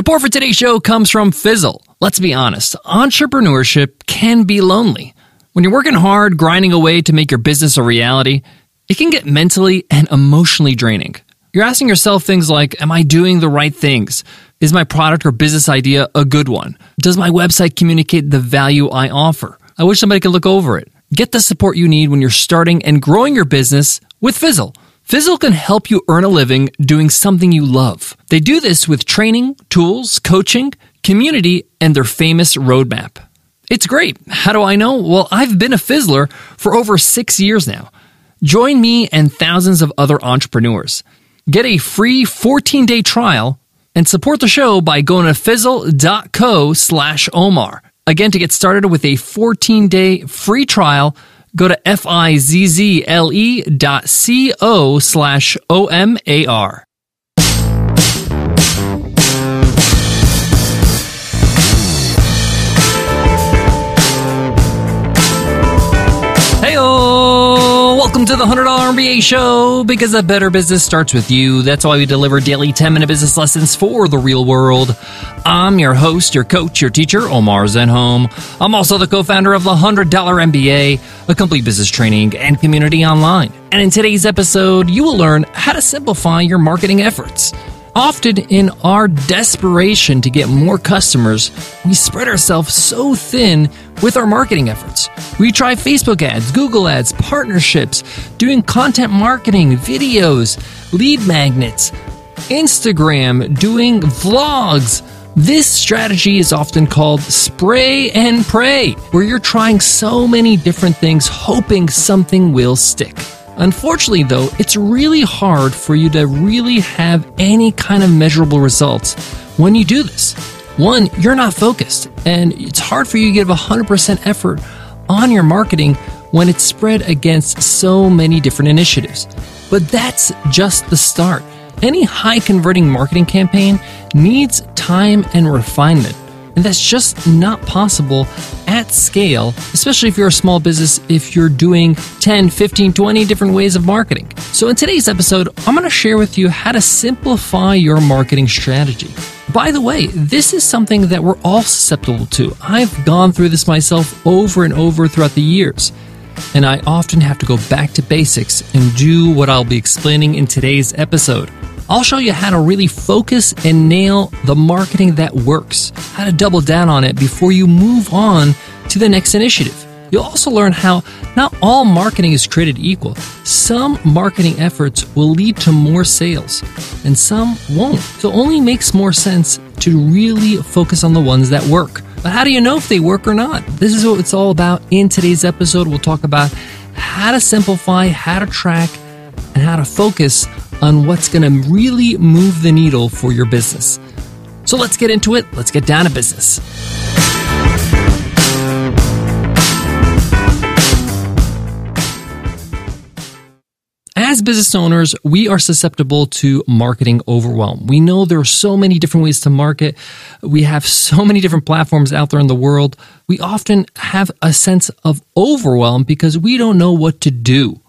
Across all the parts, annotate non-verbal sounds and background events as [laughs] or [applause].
Support for today's show comes from Fizzle. Let's be honest, entrepreneurship can be lonely. When you're working hard, grinding away to make your business a reality, it can get mentally and emotionally draining. You're asking yourself things like Am I doing the right things? Is my product or business idea a good one? Does my website communicate the value I offer? I wish somebody could look over it. Get the support you need when you're starting and growing your business with Fizzle. Fizzle can help you earn a living doing something you love. They do this with training, tools, coaching, community, and their famous roadmap. It's great. How do I know? Well, I've been a Fizzler for over six years now. Join me and thousands of other entrepreneurs. Get a free 14 day trial and support the show by going to fizzle.co slash Omar. Again, to get started with a 14 day free trial, go to F-I-Z-Z-L-E dot C-O slash O-M-A-R. Heyo! Welcome to the $100 MBA show because a better business starts with you. That's why we deliver daily 10 minute business lessons for the real world. I'm your host, your coach, your teacher, Omar Zenhom. I'm also the co founder of the $100 MBA, a complete business training and community online. And in today's episode, you will learn how to simplify your marketing efforts. Often, in our desperation to get more customers, we spread ourselves so thin with our marketing efforts. We try Facebook ads, Google ads, partnerships, doing content marketing, videos, lead magnets, Instagram, doing vlogs. This strategy is often called spray and pray, where you're trying so many different things hoping something will stick. Unfortunately, though, it's really hard for you to really have any kind of measurable results when you do this. One, you're not focused, and it's hard for you to give 100% effort on your marketing when it's spread against so many different initiatives. But that's just the start. Any high converting marketing campaign needs time and refinement. And that's just not possible at scale, especially if you're a small business, if you're doing 10, 15, 20 different ways of marketing. So, in today's episode, I'm going to share with you how to simplify your marketing strategy. By the way, this is something that we're all susceptible to. I've gone through this myself over and over throughout the years. And I often have to go back to basics and do what I'll be explaining in today's episode. I'll show you how to really focus and nail the marketing that works, how to double down on it before you move on to the next initiative. You'll also learn how not all marketing is created equal. Some marketing efforts will lead to more sales, and some won't. So it only makes more sense to really focus on the ones that work. But how do you know if they work or not? This is what it's all about in today's episode. We'll talk about how to simplify, how to track, and how to focus on what's going to really move the needle for your business. So let's get into it. Let's get down to business. As business owners, we are susceptible to marketing overwhelm. We know there are so many different ways to market. We have so many different platforms out there in the world. We often have a sense of overwhelm because we don't know what to do.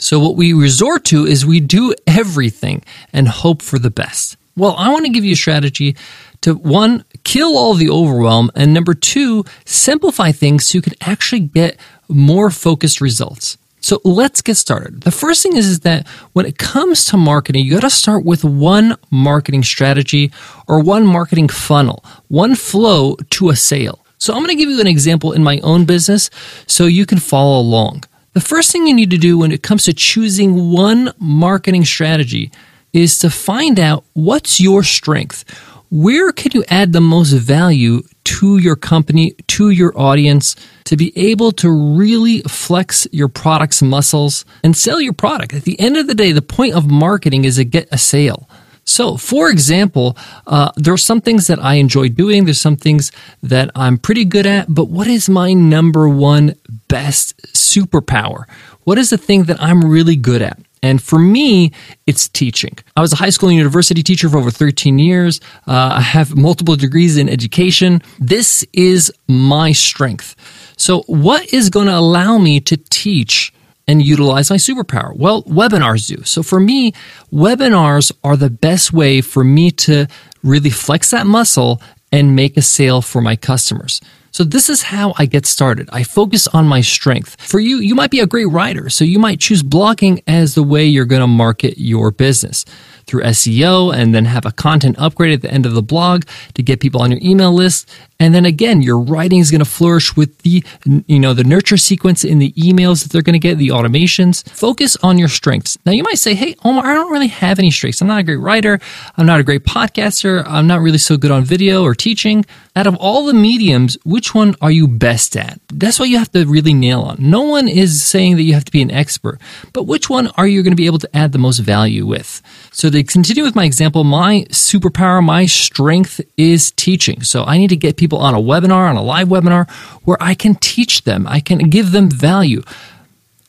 So what we resort to is we do everything and hope for the best. Well, I want to give you a strategy to one, kill all the overwhelm, and number two, simplify things so you can actually get more focused results. So let's get started. The first thing is, is that when it comes to marketing, you got to start with one marketing strategy or one marketing funnel, one flow to a sale. So I'm going to give you an example in my own business so you can follow along. The first thing you need to do when it comes to choosing one marketing strategy is to find out what's your strength. Where can you add the most value to your company, to your audience, to be able to really flex your product's muscles and sell your product? At the end of the day, the point of marketing is to get a sale. So, for example, uh, there are some things that I enjoy doing. There's some things that I'm pretty good at. But what is my number one best superpower? What is the thing that I'm really good at? And for me, it's teaching. I was a high school and university teacher for over 13 years. Uh, I have multiple degrees in education. This is my strength. So, what is going to allow me to teach and utilize my superpower? Well, webinars do. So for me, webinars are the best way for me to really flex that muscle and make a sale for my customers. So this is how I get started. I focus on my strength. For you, you might be a great writer, so you might choose blogging as the way you're going to market your business through SEO and then have a content upgrade at the end of the blog to get people on your email list. And then again, your writing is going to flourish with the, you know, the nurture sequence in the emails that they're going to get, the automations. Focus on your strengths. Now you might say, Hey, Omar, I don't really have any strengths. I'm not a great writer. I'm not a great podcaster. I'm not really so good on video or teaching. Out of all the mediums, which one are you best at? That's what you have to really nail on. No one is saying that you have to be an expert, but which one are you going to be able to add the most value with? So continue with my example, my superpower, my strength is teaching. So I need to get people on a webinar, on a live webinar where I can teach them. I can give them value.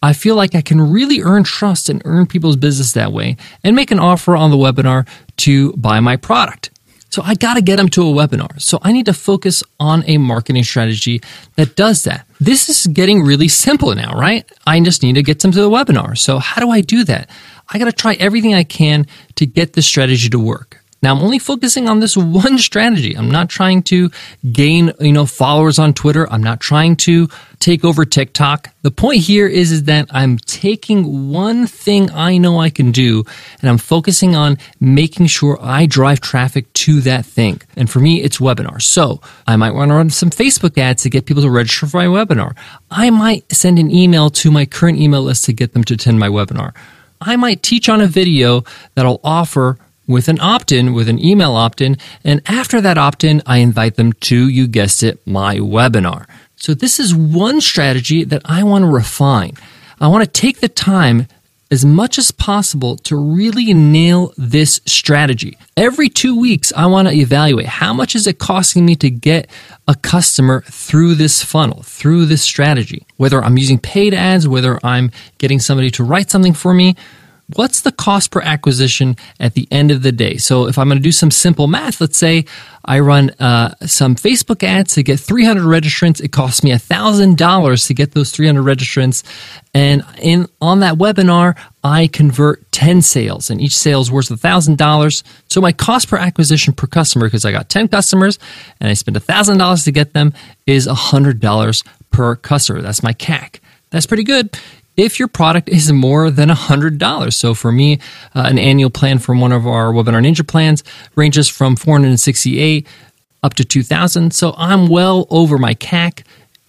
I feel like I can really earn trust and earn people's business that way and make an offer on the webinar to buy my product. So I got to get them to a webinar. So I need to focus on a marketing strategy that does that. This is getting really simple now, right? I just need to get them to the webinar. So how do I do that? I got to try everything I can to get this strategy to work. Now I'm only focusing on this [laughs] one strategy. I'm not trying to gain, you know, followers on Twitter. I'm not trying to take over TikTok. The point here is, is that I'm taking one thing I know I can do and I'm focusing on making sure I drive traffic to that thing. And for me, it's webinars. So I might want to run some Facebook ads to get people to register for my webinar. I might send an email to my current email list to get them to attend my webinar. I might teach on a video that I'll offer with an opt in, with an email opt in. And after that opt in, I invite them to, you guessed it, my webinar. So this is one strategy that I want to refine. I want to take the time as much as possible to really nail this strategy. Every two weeks, I want to evaluate how much is it costing me to get a customer through this funnel, through this strategy. Whether I'm using paid ads, whether I'm getting somebody to write something for me, what's the cost per acquisition at the end of the day? So if I'm going to do some simple math, let's say I run uh, some Facebook ads to get 300 registrants. It costs me $1,000 to get those 300 registrants. And in on that webinar, I convert 10 sales and each sale is worth $1,000. So my cost per acquisition per customer, because I got 10 customers and I spend $1,000 to get them, is $100 per customer. That's my CAC. That's pretty good if your product is more than $100. So for me, uh, an annual plan from one of our Webinar Ninja plans ranges from 468 up to 2000. So I'm well over my CAC.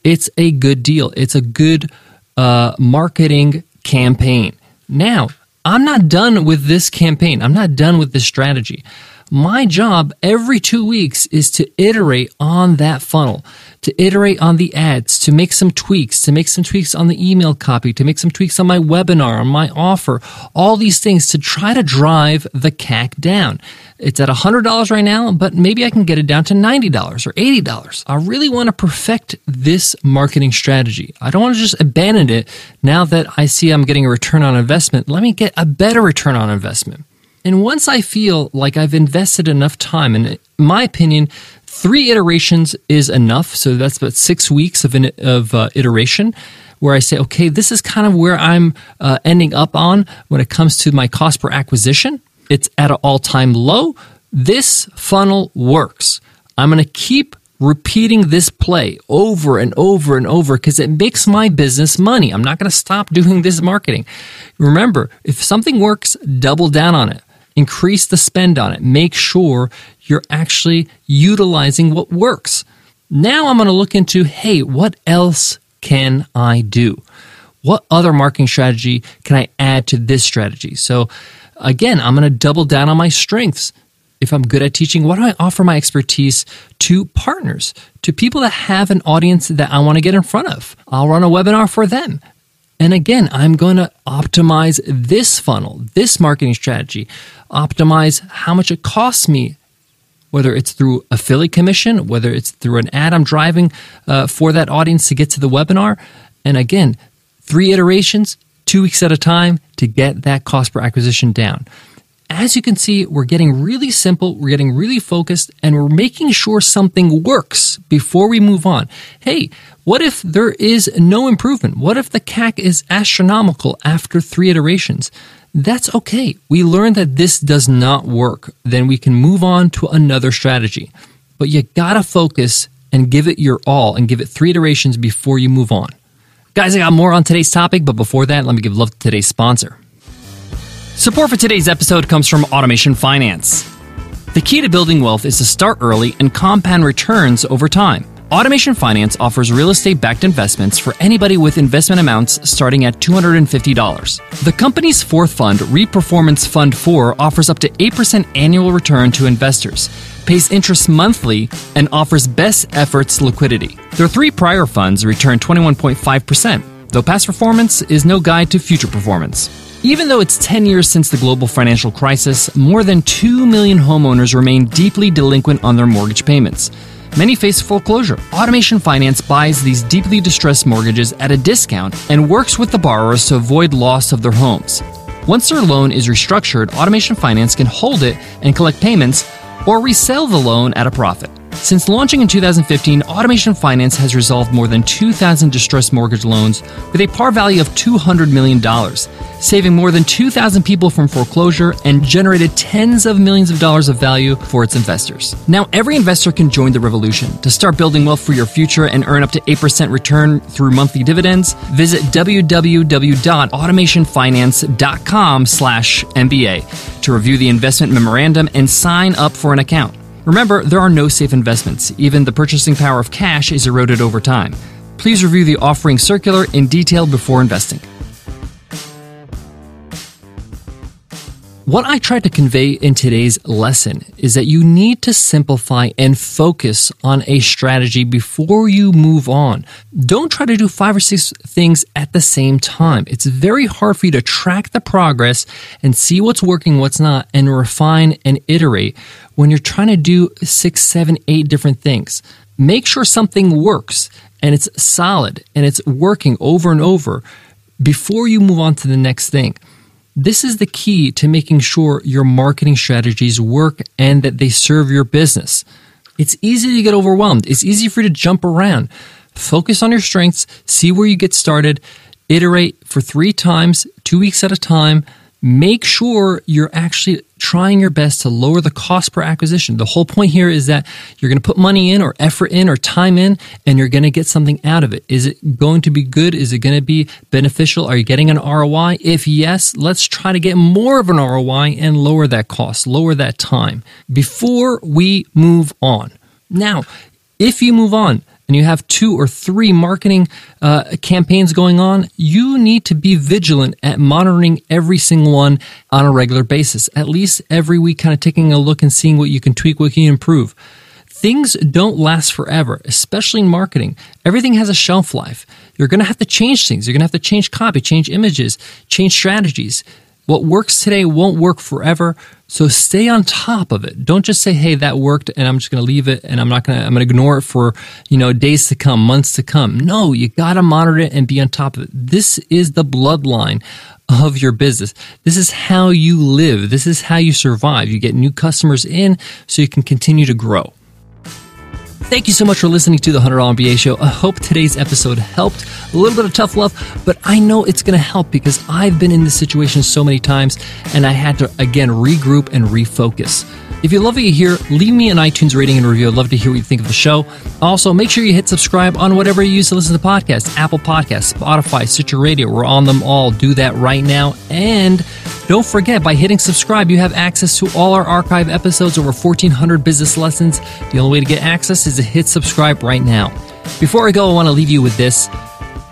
It's a good deal. It's a good uh, marketing campaign. Now, I'm not done with this campaign. I'm not done with this strategy. My job every two weeks is to iterate on that funnel, to iterate on the ads, to make some tweaks, to make some tweaks on the email copy, to make some tweaks on my webinar, on my offer, all these things to try to drive the CAC down. It's at $100 right now, but maybe I can get it down to $90 or $80. I really want to perfect this marketing strategy. I don't want to just abandon it now that I see I'm getting a return on investment. Let me get a better return on investment. And once I feel like I've invested enough time, and in my opinion, three iterations is enough. So that's about six weeks of, an, of uh, iteration where I say, okay, this is kind of where I'm uh, ending up on when it comes to my cost per acquisition. It's at an all time low. This funnel works. I'm going to keep repeating this play over and over and over because it makes my business money. I'm not going to stop doing this marketing. Remember, if something works, double down on it increase the spend on it. Make sure you're actually utilizing what works. Now I'm going to look into hey, what else can I do? What other marketing strategy can I add to this strategy? So, again, I'm going to double down on my strengths. If I'm good at teaching, what do I offer my expertise to partners, to people that have an audience that I want to get in front of? I'll run a webinar for them. And again, I'm going to optimize this funnel, this marketing strategy, optimize how much it costs me, whether it's through affiliate commission, whether it's through an ad I'm driving uh, for that audience to get to the webinar. And again, three iterations, two weeks at a time to get that cost per acquisition down as you can see, we're getting really simple, we're getting really focused, and we're making sure something works before we move on. Hey, what if there is no improvement? What if the CAC is astronomical after three iterations? That's okay. We learn that this does not work. Then we can move on to another strategy. But you gotta focus and give it your all and give it three iterations before you move on. Guys, I got more on today's topic, but before that, let me give love to today's sponsor. Support for today's episode comes from Automation Finance. The key to building wealth is to start early and compound returns over time. Automation Finance offers real estate backed investments for anybody with investment amounts starting at $250. The company's fourth fund, Reperformance Fund 4, offers up to 8% annual return to investors, pays interest monthly, and offers best efforts liquidity. Their three prior funds returned 21.5%, though past performance is no guide to future performance. Even though it's 10 years since the global financial crisis, more than 2 million homeowners remain deeply delinquent on their mortgage payments. Many face foreclosure. Automation Finance buys these deeply distressed mortgages at a discount and works with the borrowers to avoid loss of their homes. Once their loan is restructured, Automation Finance can hold it and collect payments or resell the loan at a profit. Since launching in 2015, Automation Finance has resolved more than 2,000 distressed mortgage loans with a par value of $200 million, saving more than 2,000 people from foreclosure and generated tens of millions of dollars of value for its investors. Now, every investor can join the revolution. To start building wealth for your future and earn up to 8% return through monthly dividends, visit www.automationfinance.com slash MBA to review the investment memorandum and sign up for an account. Remember, there are no safe investments. Even the purchasing power of cash is eroded over time. Please review the offering circular in detail before investing. What I tried to convey in today's lesson is that you need to simplify and focus on a strategy before you move on. Don't try to do five or six things at the same time. It's very hard for you to track the progress and see what's working, what's not, and refine and iterate when you're trying to do six, seven, eight different things. Make sure something works and it's solid and it's working over and over before you move on to the next thing. This is the key to making sure your marketing strategies work and that they serve your business. It's easy to get overwhelmed. It's easy for you to jump around. Focus on your strengths, see where you get started, iterate for three times, two weeks at a time, make sure you're actually trying your best to lower the cost per acquisition. The whole point here is that you're going to put money in or effort in or time in and you're going to get something out of it. Is it going to be good? Is it going to be beneficial? Are you getting an ROI? If yes, let's try to get more of an ROI and lower that cost, lower that time before we move on. Now, if you move on, and you have two or three marketing uh, campaigns going on, you need to be vigilant at monitoring every single one on a regular basis. At least every week, kind of taking a look and seeing what you can tweak, what you can improve. Things don't last forever, especially in marketing. Everything has a shelf life. You're going to have to change things. You're going to have to change copy, change images, change strategies. What works today won't work forever. So stay on top of it. Don't just say, "Hey, that worked," and I'm just going to leave it, and I'm not going to. I'm going to ignore it for you know days to come, months to come. No, you got to monitor it and be on top of it. This is the bloodline of your business. This is how you live. This is how you survive. You get new customers in, so you can continue to grow. Thank you so much for listening to the $100 MBA show. I hope today's episode helped. A little bit of tough love, but I know it's going to help because I've been in this situation so many times and I had to, again, regroup and refocus. If you love what you hear, leave me an iTunes rating and review. I'd love to hear what you think of the show. Also, make sure you hit subscribe on whatever you use to listen to podcasts Apple Podcasts, Spotify, Stitcher Radio. We're on them all. Do that right now. And don't forget, by hitting subscribe, you have access to all our archive episodes, over 1,400 business lessons. The only way to get access is to hit subscribe right now. Before I go, I want to leave you with this.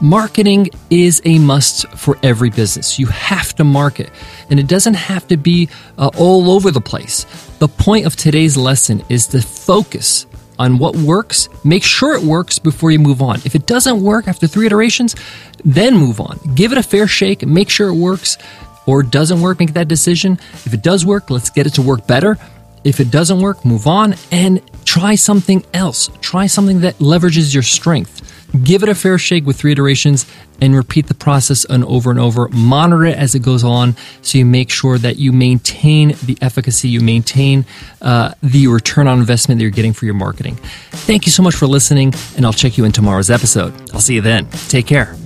Marketing is a must for every business. You have to market, and it doesn't have to be uh, all over the place. The point of today's lesson is to focus on what works, make sure it works before you move on. If it doesn't work after three iterations, then move on. Give it a fair shake, make sure it works, or doesn't work, make that decision. If it does work, let's get it to work better. If it doesn't work, move on and try something else. Try something that leverages your strength. Give it a fair shake with three iterations and repeat the process and over and over. Monitor it as it goes on so you make sure that you maintain the efficacy, you maintain uh, the return on investment that you're getting for your marketing. Thank you so much for listening, and I'll check you in tomorrow's episode. I'll see you then. Take care.